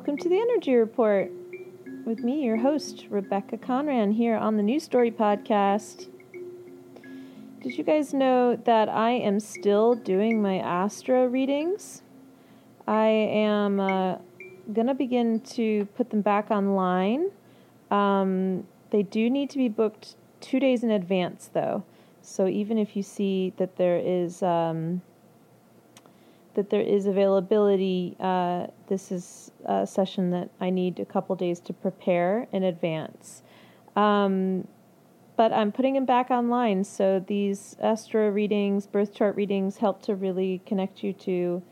Welcome to the Energy Report with me, your host, Rebecca Conran, here on the New Story Podcast. Did you guys know that I am still doing my Astro readings? I am uh, going to begin to put them back online. Um, they do need to be booked two days in advance, though. So even if you see that there is um, that there is availability, uh, this is a session that I need a couple days to prepare in advance. Um, but I'm putting them back online. So these astro readings, birth chart readings help to really connect you to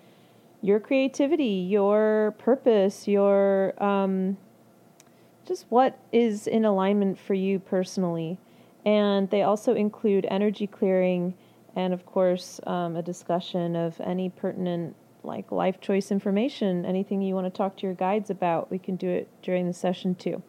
your creativity, your purpose, your um, just what is in alignment for you personally. And they also include energy clearing and, of course, um, a discussion of any pertinent like life choice information, anything you want to talk to your guides about. We can do it during the session too.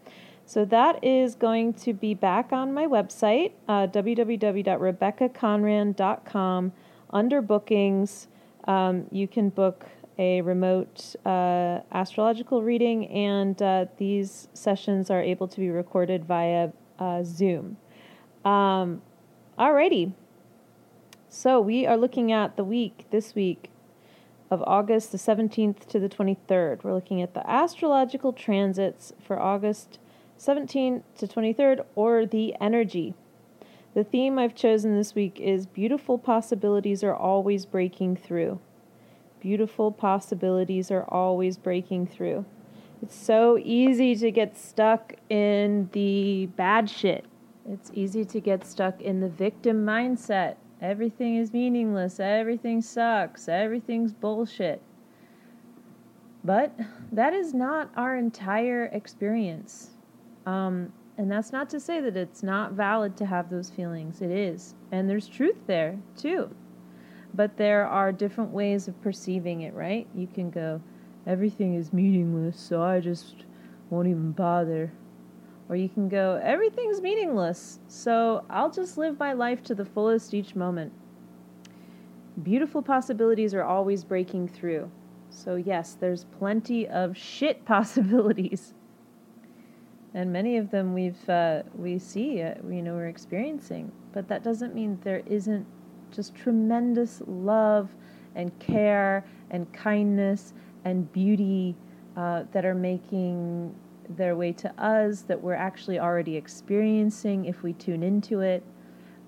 So that is going to be back on my website, uh, www.rebeccaconran.com. Under bookings, um, you can book a remote uh, astrological reading, and uh, these sessions are able to be recorded via uh, Zoom. Um, alrighty. So we are looking at the week this week of August the 17th to the 23rd. We're looking at the astrological transits for August 17th to 23rd, or the energy. The theme I've chosen this week is Beautiful Possibilities Are Always Breaking Through. Beautiful possibilities are always breaking through. It's so easy to get stuck in the bad shit. It's easy to get stuck in the victim mindset. Everything is meaningless. Everything sucks. Everything's bullshit. But that is not our entire experience. Um, and that's not to say that it's not valid to have those feelings. It is. And there's truth there, too. But there are different ways of perceiving it, right? You can go, everything is meaningless, so I just won't even bother. Or you can go, everything's meaningless, so I'll just live my life to the fullest each moment. Beautiful possibilities are always breaking through. So, yes, there's plenty of shit possibilities and many of them we've uh, we see uh, you know we're experiencing but that doesn't mean there isn't just tremendous love and care and kindness and beauty uh, that are making their way to us that we're actually already experiencing if we tune into it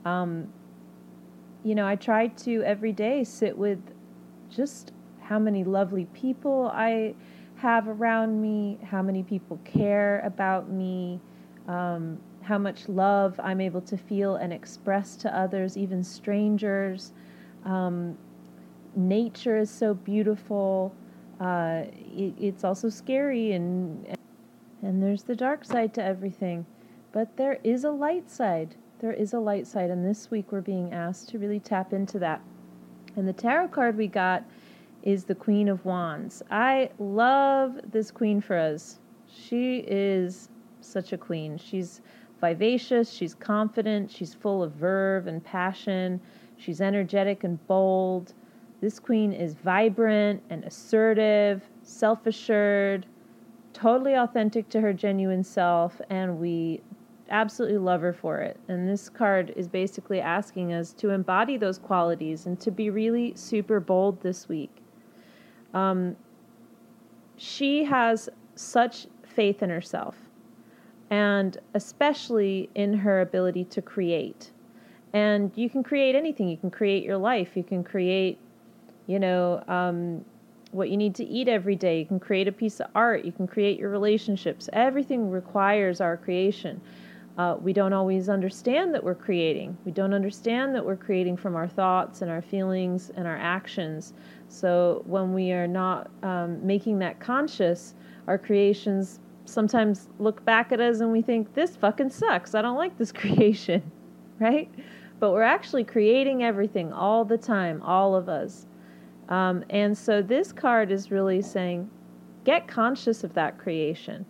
um, you know i try to every day sit with just how many lovely people i have around me, how many people care about me, um, how much love I'm able to feel and express to others, even strangers. Um, nature is so beautiful. Uh, it, it's also scary and and there's the dark side to everything, but there is a light side. There is a light side, and this week we're being asked to really tap into that. And the tarot card we got is the Queen of Wands. I love this queen for us. She is such a queen. She's vivacious, she's confident, she's full of verve and passion, she's energetic and bold. This queen is vibrant and assertive, self assured, totally authentic to her genuine self, and we absolutely love her for it. And this card is basically asking us to embody those qualities and to be really super bold this week. Um, she has such faith in herself, and especially in her ability to create. And you can create anything. You can create your life. You can create, you know, um, what you need to eat every day. You can create a piece of art. You can create your relationships. Everything requires our creation. Uh, we don't always understand that we're creating. We don't understand that we're creating from our thoughts and our feelings and our actions. So when we are not um, making that conscious, our creations sometimes look back at us and we think, this fucking sucks. I don't like this creation, right? But we're actually creating everything all the time, all of us. Um, and so this card is really saying, get conscious of that creation.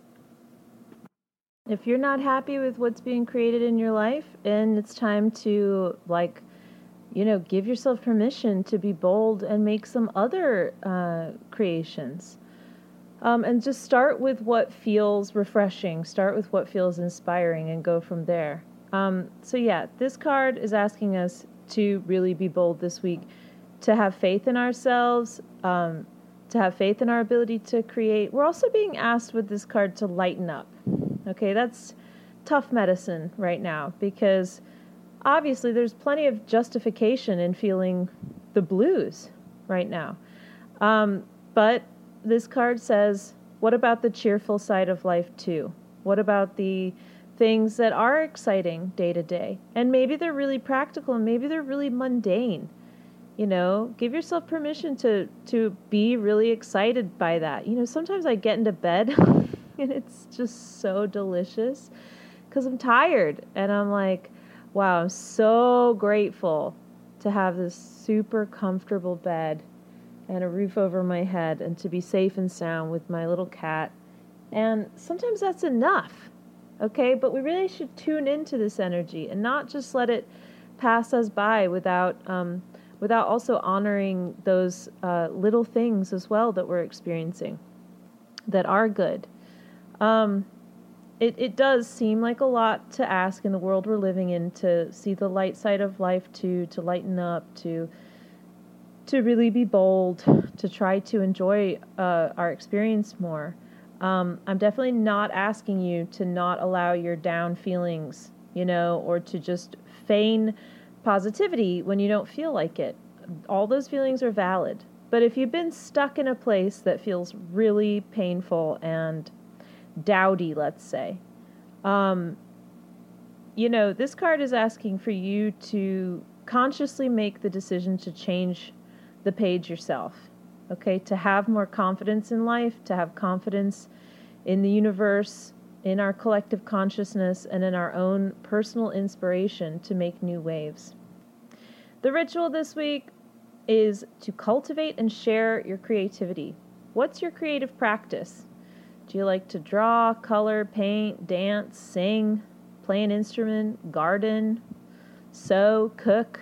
If you're not happy with what's being created in your life, and it's time to like you know, give yourself permission to be bold and make some other uh, creations. Um, and just start with what feels refreshing, start with what feels inspiring, and go from there. Um, so, yeah, this card is asking us to really be bold this week, to have faith in ourselves, um, to have faith in our ability to create. We're also being asked with this card to lighten up. Okay, that's tough medicine right now because obviously there's plenty of justification in feeling the blues right now. Um, but this card says, what about the cheerful side of life too? What about the things that are exciting day to day? And maybe they're really practical and maybe they're really mundane. You know, give yourself permission to to be really excited by that. You know, sometimes I get into bed and it's just so delicious cuz I'm tired and I'm like, wow, I'm so grateful to have this super comfortable bed and a roof over my head and to be safe and sound with my little cat. And sometimes that's enough, okay? But we really should tune into this energy and not just let it pass us by without um, without also honoring those uh, little things as well that we're experiencing that are good. Um, it, it does seem like a lot to ask in the world we're living in to see the light side of life to to lighten up to to really be bold to try to enjoy uh, our experience more um, i'm definitely not asking you to not allow your down feelings you know or to just feign positivity when you don't feel like it all those feelings are valid but if you've been stuck in a place that feels really painful and dowdy, let's say. Um, you know, this card is asking for you to consciously make the decision to change the page yourself. Okay, to have more confidence in life, to have confidence in the universe, in our collective consciousness, and in our own personal inspiration to make new waves. The ritual this week is to cultivate and share your creativity. What's your creative practice? Do you like to draw, color, paint, dance, sing, play an instrument, garden, sew, cook?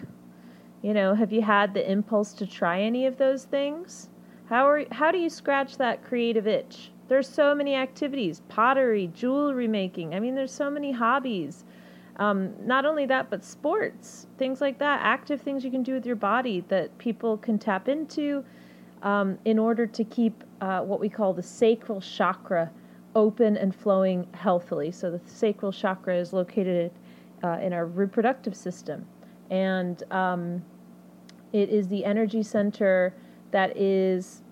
You know, have you had the impulse to try any of those things? How are how do you scratch that creative itch? There's so many activities, pottery, jewelry making. I mean, there's so many hobbies. Um, not only that, but sports, things like that, active things you can do with your body that people can tap into um, in order to keep uh, what we call the sacral chakra open and flowing healthily. So the sacral chakra is located uh, in our reproductive system, and um, it is the energy center that is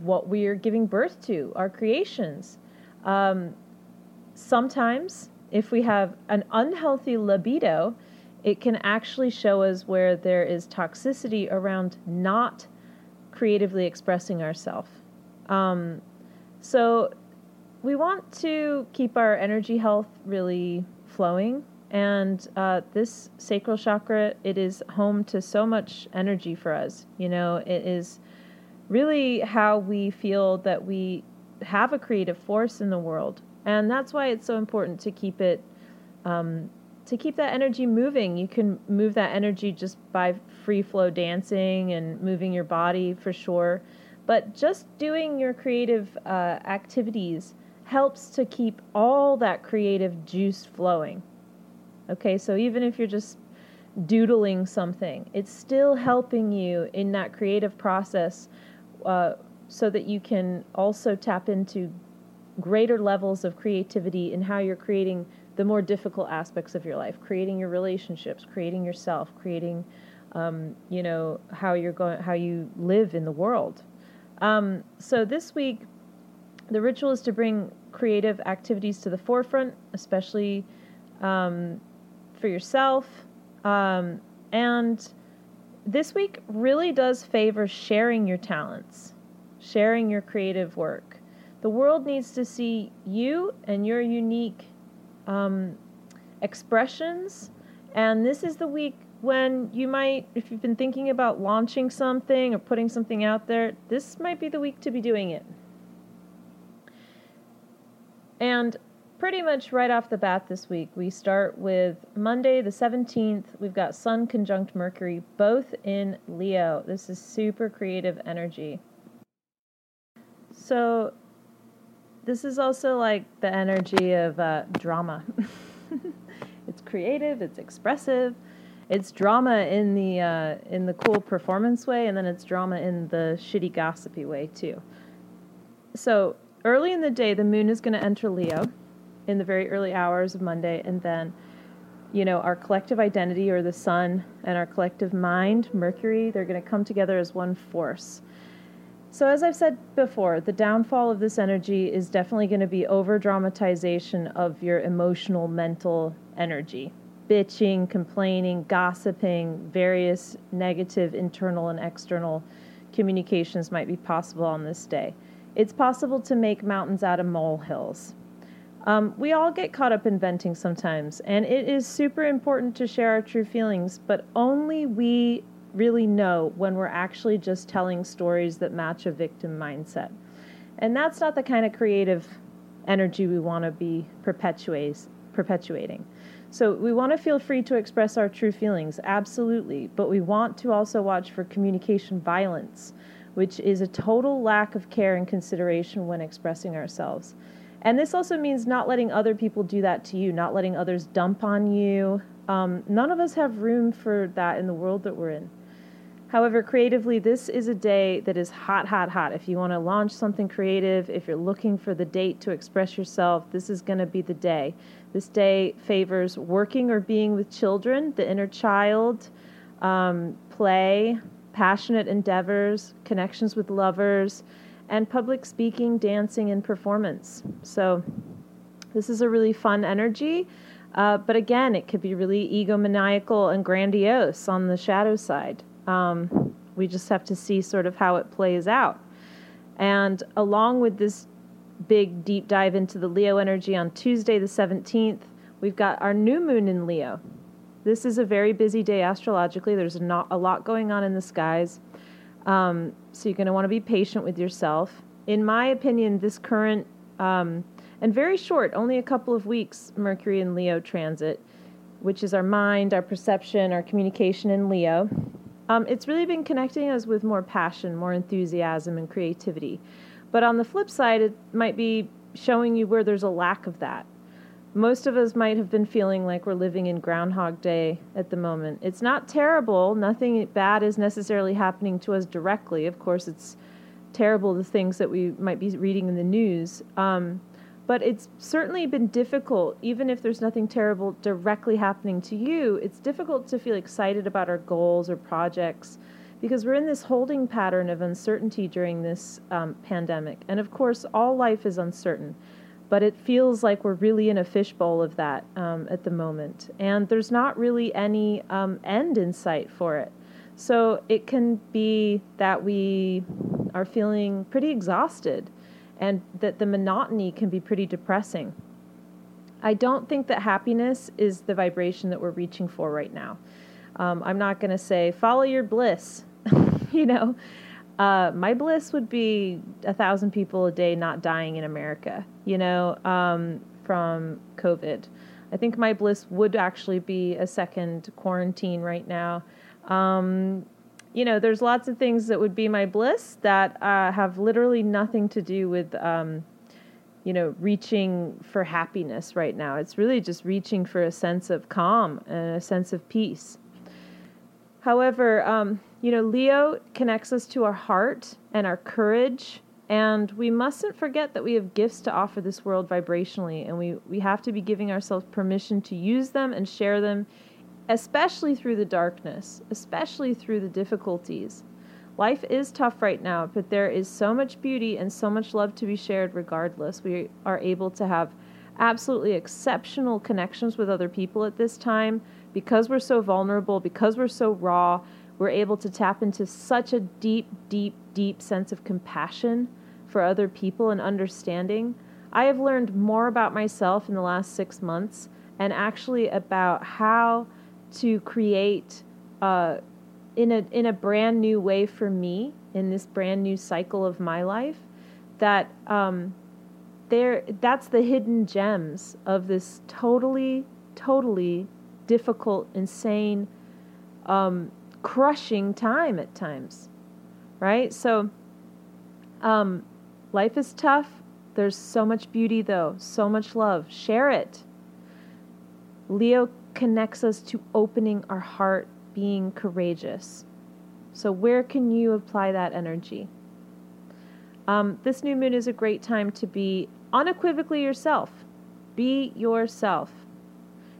what we are giving birth to, our creations. Um, sometimes, if we have an unhealthy libido, it can actually show us where there is toxicity around not creatively expressing ourselves. Um, so we want to keep our energy health really flowing. And uh, this sacral chakra, it is home to so much energy for us. You know, it is really how we feel that we have a creative force in the world. And that's why it's so important to keep it um, to keep that energy moving. You can move that energy just by free flow dancing and moving your body for sure. But just doing your creative uh, activities helps to keep all that creative juice flowing. Okay, so even if you're just doodling something, it's still helping you in that creative process uh, so that you can also tap into greater levels of creativity in how you're creating the more difficult aspects of your life, creating your relationships, creating yourself, creating, um, you know, how you're going, how you live in the world. Um, so this week, the ritual is to bring creative activities to the forefront, especially um, for yourself. Um, and this week really does favor sharing your talents, sharing your creative work. The world needs to see you and your unique um, expressions. And this is the week when you might, if you've been thinking about launching something or putting something out there, this might be the week to be doing it. And pretty much right off the bat this week, we start with Monday the 17th. We've got Sun conjunct Mercury, both in Leo. This is super creative energy. So, this is also like the energy of uh, drama. it's creative, it's expressive, it's drama in the uh, in the cool performance way, and then it's drama in the shitty gossipy way too. So early in the day, the moon is going to enter Leo in the very early hours of Monday, and then, you know, our collective identity or the sun and our collective mind, Mercury, they're going to come together as one force. So, as I've said before, the downfall of this energy is definitely going to be over dramatization of your emotional, mental energy. Bitching, complaining, gossiping, various negative internal and external communications might be possible on this day. It's possible to make mountains out of molehills. Um, we all get caught up in venting sometimes, and it is super important to share our true feelings, but only we really know when we're actually just telling stories that match a victim mindset. And that's not the kind of creative energy we want to be perpetuating. So we want to feel free to express our true feelings, absolutely, but we want to also watch for communication violence, which is a total lack of care and consideration when expressing ourselves. And this also means not letting other people do that to you, not letting others dump on you. Um, none of us have room for that in the world that we're in. However, creatively, this is a day that is hot, hot, hot. If you want to launch something creative, if you're looking for the date to express yourself, this is going to be the day. This day favors working or being with children, the inner child, um, play, passionate endeavors, connections with lovers, and public speaking, dancing, and performance. So, this is a really fun energy. Uh, but again, it could be really egomaniacal and grandiose on the shadow side. Um, we just have to see sort of how it plays out. And along with this big deep dive into the Leo energy on Tuesday, the 17th, we've got our new moon in Leo. This is a very busy day astrologically. There's not a lot going on in the skies. Um, so you're going to want to be patient with yourself. In my opinion, this current um, and very short, only a couple of weeks, Mercury and Leo transit, which is our mind, our perception, our communication in Leo. Um, it's really been connecting us with more passion, more enthusiasm, and creativity. But on the flip side, it might be showing you where there's a lack of that most of us might have been feeling like we're living in Groundhog Day at the moment. It's not terrible. Nothing bad is necessarily happening to us directly. Of course, it's terrible the things that we might be reading in the news. Um, but it's certainly been difficult, even if there's nothing terrible directly happening to you, it's difficult to feel excited about our goals or projects because we're in this holding pattern of uncertainty during this um, pandemic. And of course, all life is uncertain but it feels like we're really in a fishbowl of that um, at the moment. And there's not really any um, end in sight for it. So it can be that we are feeling pretty exhausted and that the monotony can be pretty depressing. I don't think that happiness is the vibration that we're reaching for right now. Um, I'm not going to say follow your bliss, you know. Uh, my bliss would be a thousand people a day not dying in America, you know, um, from COVID. I think my bliss would actually be a second quarantine right now. Um, you know, there's lots of things that would be my bliss that uh, have literally nothing to do with, um, you know, reaching for happiness right now. It's really just reaching for a sense of calm and a sense of peace. However, um, you know, Leo connects us to our heart and our courage, and we mustn't forget that we have gifts to offer this world vibrationally, and we, we have to be giving ourselves permission to use them and share them, especially through the darkness, especially through the difficulties. Life is tough right now, but there is so much beauty and so much love to be shared regardless. We are able to have absolutely exceptional connections with other people at this time because we're so vulnerable, because we're so raw, we're able to tap into such a deep, deep, deep sense of compassion for other people and understanding. I have learned more about myself in the last six months and actually about how to create uh, in a in a brand new way for me in this brand new cycle of my life that um, there that's the hidden gems of this totally totally difficult insane um, crushing time at times right so um, life is tough there's so much beauty though so much love share it leo connects us to opening our heart being courageous so where can you apply that energy um, this new moon is a great time to be unequivocally yourself. Be yourself.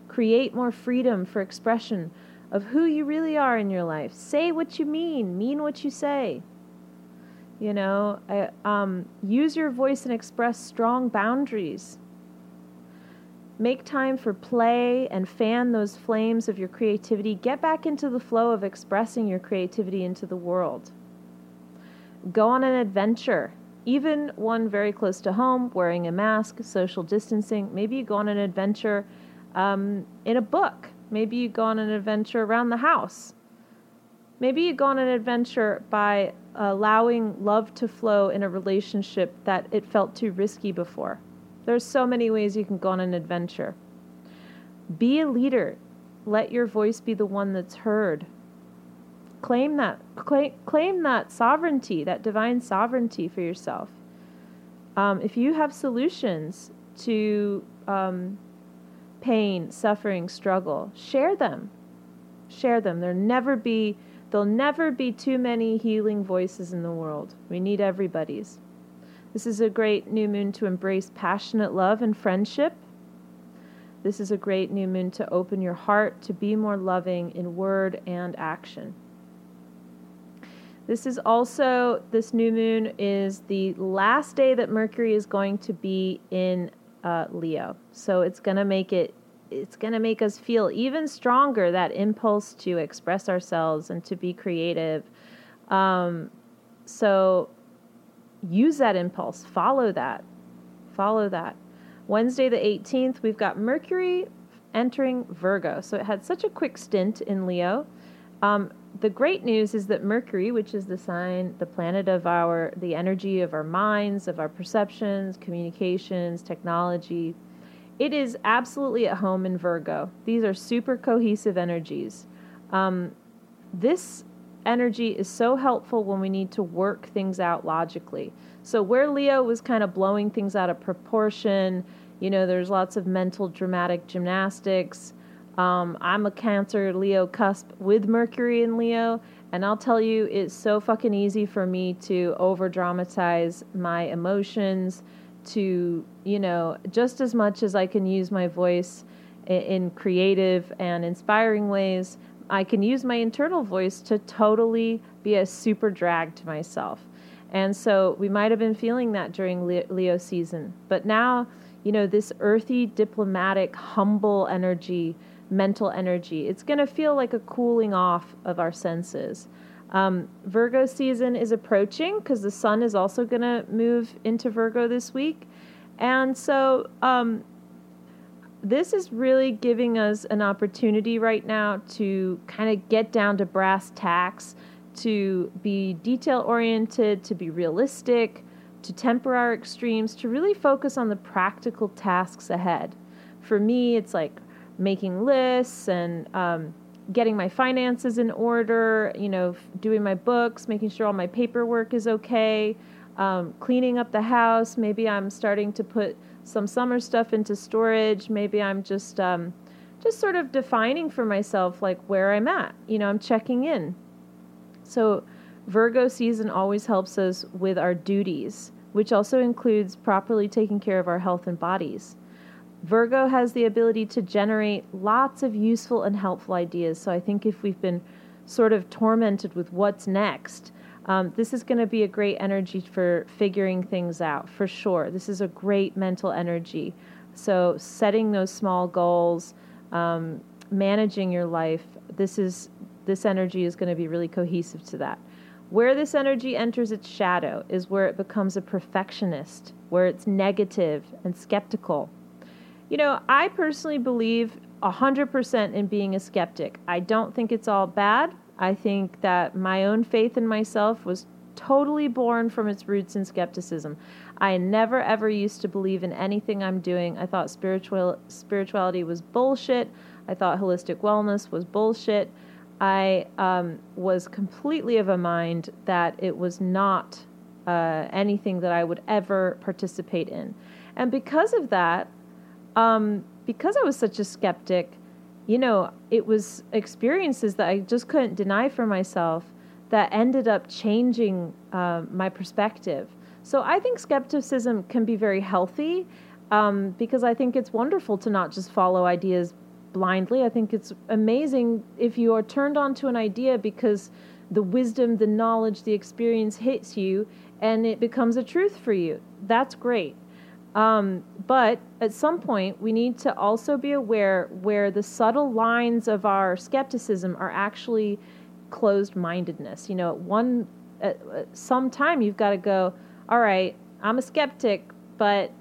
Create more freedom for expression of who you really are in your life. Say what you mean, mean what you say. You know, um, use your voice and express strong boundaries. Make time for play and fan those flames of your creativity. Get back into the flow of expressing your creativity into the world. Go on an adventure, even one very close to home, wearing a mask, social distancing. Maybe you go on an adventure um, in a book. Maybe you go on an adventure around the house. Maybe you go on an adventure by allowing love to flow in a relationship that it felt too risky before. There's so many ways you can go on an adventure. Be a leader. Let your voice be the one that's heard claim that claim, claim that sovereignty that divine sovereignty for yourself um, if you have solutions to um, pain suffering struggle share them share them there'll never be there'll never be too many healing voices in the world. We need everybody's. This is a great new moon to embrace passionate love and friendship. This is a great new moon to open your heart to be more loving in word and action. This is also, this new moon is the last day that Mercury is going to be in uh, Leo. So it's going to make it, it's going to make us feel even stronger that impulse to express ourselves and to be creative. Um, so use that impulse, follow that, follow that. Wednesday the 18th, we've got Mercury entering Virgo. So it had such a quick stint in Leo. Um, the great news is that Mercury, which is the sign, the planet of our, the energy of our minds, of our perceptions, communications, technology, it is absolutely at home in Virgo. These are super cohesive energies. Um, this energy is so helpful when we need to work things out logically. So, where Leo was kind of blowing things out of proportion, you know, there's lots of mental dramatic gymnastics. Um, I'm a Cancer Leo cusp with Mercury in Leo, and I'll tell you, it's so fucking easy for me to over dramatize my emotions, to, you know, just as much as I can use my voice in, creative and inspiring ways, I can use my internal voice to totally be a super drag to myself. And so we might have been feeling that during Leo season. But now, you know, this earthy, diplomatic, humble energy mental energy. It's going to feel like a cooling off of our senses. Um, Virgo season is approaching because the sun is also going to move into Virgo this week. And so um, this is really giving us an opportunity right now to kind of get down to brass tacks, to be detail oriented, to be realistic, to temper our extremes, to really focus on the practical tasks ahead. For me, it's like making lists and um, getting my finances in order, you know, doing my books, making sure all my paperwork is okay, um, cleaning up the house. Maybe I'm starting to put some summer stuff into storage. Maybe I'm just um, just sort of defining for myself like where I'm at. You know, I'm checking in. So Virgo season always helps us with our duties, which also includes properly taking care of our health and bodies. Virgo has the ability to generate lots of useful and helpful ideas. So I think if we've been sort of tormented with what's next, um, this is going to be a great energy for figuring things out for sure. This is a great mental energy. So setting those small goals, um, managing your life, this is this energy is going to be really cohesive to that. Where this energy enters its shadow is where it becomes a perfectionist, where it's negative and skeptical you know, I personally believe 100% in being a skeptic. I don't think it's all bad. I think that my own faith in myself was totally born from its roots in skepticism. I never ever used to believe in anything I'm doing. I thought spiritual spirituality was bullshit. I thought holistic wellness was bullshit. I um, was completely of a mind that it was not uh, anything that I would ever participate in. And because of that, um, because I was such a skeptic, you know, it was experiences that I just couldn't deny for myself that ended up changing uh, my perspective. So I think skepticism can be very healthy um, because I think it's wonderful to not just follow ideas blindly. I think it's amazing if you are turned on to an idea because the wisdom, the knowledge, the experience hits you and it becomes a truth for you. That's great. Um, but at some point, we need to also be aware where the subtle lines of our skepticism are actually closed mindedness. You know, at one, at, at some time, you've got to go, all right, I'm a skeptic, but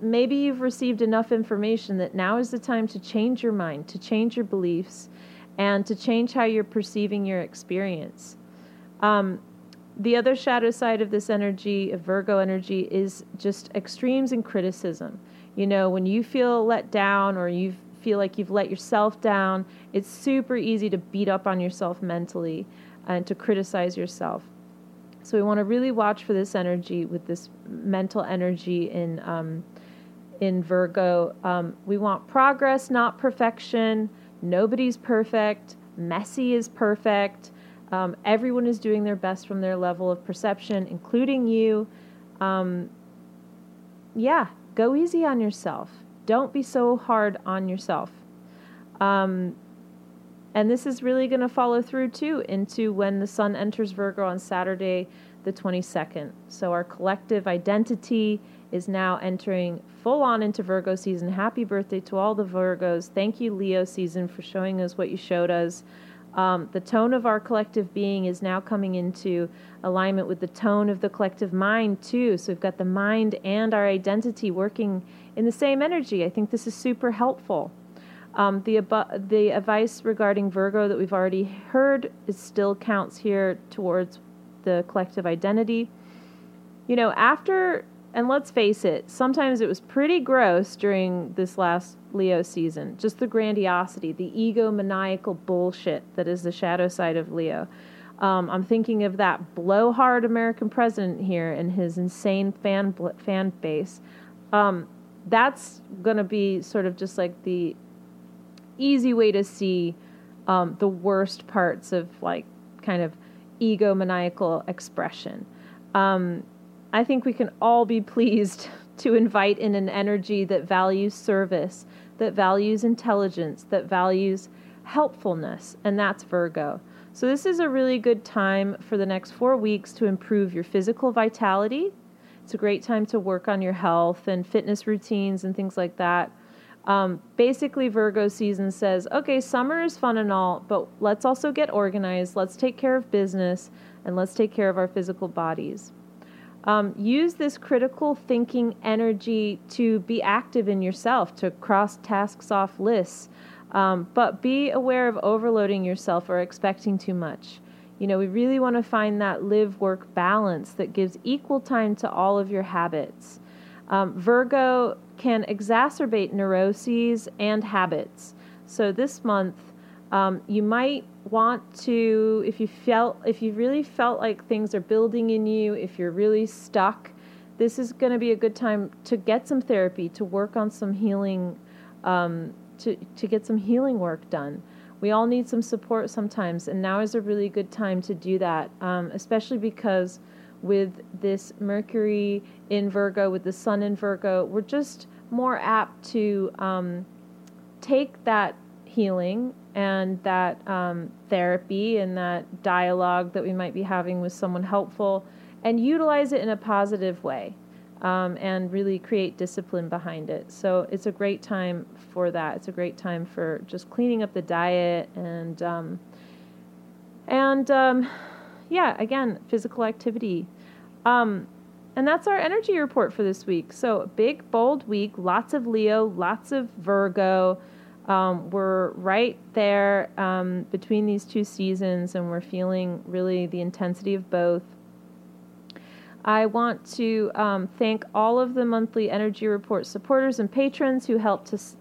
maybe you've received enough information that now is the time to change your mind, to change your beliefs, and to change how you're perceiving your experience. Um, the other shadow side of this energy, of Virgo energy, is just extremes and criticism. You know, when you feel let down or you feel like you've let yourself down, it's super easy to beat up on yourself mentally and to criticize yourself. So we want to really watch for this energy with this mental energy in um, in Virgo. Um, we want progress, not perfection. Nobody's perfect. Messy is perfect. Um, everyone is doing their best from their level of perception, including you. Um, yeah, go easy on yourself. Don't be so hard on yourself. Um, and this is really going to follow through too into when the sun enters Virgo on Saturday, the 22nd. So our collective identity is now entering full on into Virgo season. Happy birthday to all the Virgos. Thank you, Leo season, for showing us what you showed us. Um, the tone of our collective being is now coming into alignment with the tone of the collective mind, too. So we've got the mind and our identity working in the same energy. I think this is super helpful. Um, the, abu- the advice regarding Virgo that we've already heard is still counts here towards the collective identity. You know, after and let's face it, sometimes it was pretty gross during this last Leo season. Just the grandiosity, the egomaniacal bullshit that is the shadow side of Leo. Um, I'm thinking of that blowhard American president here and his insane fan fan base. Um, that's going to be sort of just like the easy way to see um, the worst parts of like kind of egomaniacal expression. I think we can all be pleased to invite in an energy that values service, that values intelligence, that values helpfulness, and that's Virgo. So, this is a really good time for the next four weeks to improve your physical vitality. It's a great time to work on your health and fitness routines and things like that. Um, basically, Virgo season says, okay, summer is fun and all, but let's also get organized, let's take care of business, and let's take care of our physical bodies. Um, use this critical thinking energy to be active in yourself, to cross tasks off lists, um, but be aware of overloading yourself or expecting too much. You know, we really want to find that live work balance that gives equal time to all of your habits. Um, Virgo can exacerbate neuroses and habits. So this month, um, you might want to if you felt if you really felt like things are building in you if you're really stuck this is going to be a good time to get some therapy to work on some healing um, to, to get some healing work done. We all need some support sometimes and now is a really good time to do that um, especially because with this mercury in virgo with the sun in virgo we're just more apt to um, take that healing and that um, therapy and that dialogue that we might be having with someone helpful and utilize it in a positive way um, and really create discipline behind it. So it's a great time for that. It's a great time for just cleaning up the diet and um, and um, yeah, again, physical activity. Um, and that's our energy report for this week. So big, bold week, lots of Leo, lots of Virgo. Um, we're right there um, between these two seasons, and we're feeling really the intensity of both. I want to um, thank all of the monthly Energy Report supporters and patrons who help to s-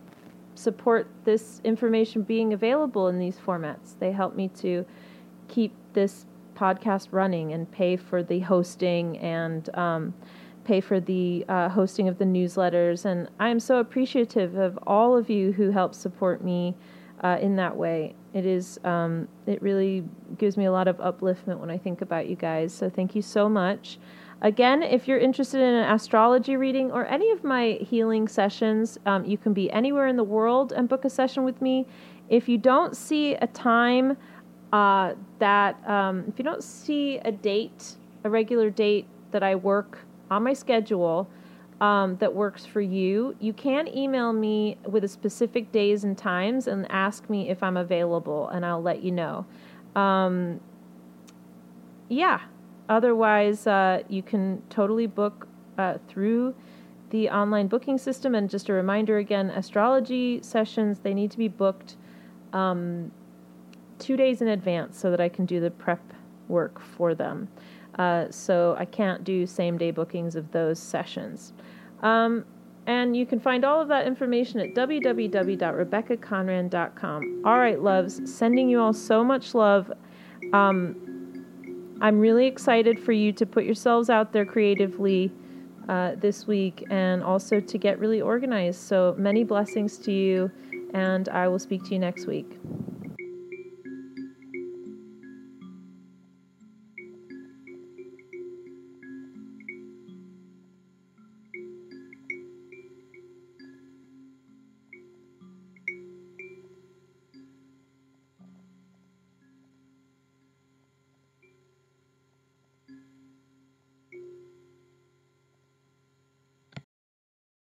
support this information being available in these formats. They help me to keep this podcast running and pay for the hosting and um, pay for the uh, hosting of the newsletters. And I am so appreciative of all of you who help support me uh, in that way. It is, um, it really gives me a lot of upliftment when I think about you guys. So thank you so much. Again, if you're interested in an astrology reading or any of my healing sessions, um, you can be anywhere in the world and book a session with me. If you don't see a time uh, that, um, if you don't see a date, a regular date that I work on my schedule um, that works for you, you can email me with a specific days and times and ask me if I'm available, and I'll let you know. Um, yeah otherwise, uh, you can totally book uh, through the online booking system. And just a reminder again astrology sessions, they need to be booked um, two days in advance so that I can do the prep work for them. Uh, so I can't do same day bookings of those sessions. Um, and you can find all of that information at www.rebeccaconran.com. All right, loves, sending you all so much love. Um, I'm really excited for you to put yourselves out there creatively uh, this week and also to get really organized. So many blessings to you, and I will speak to you next week.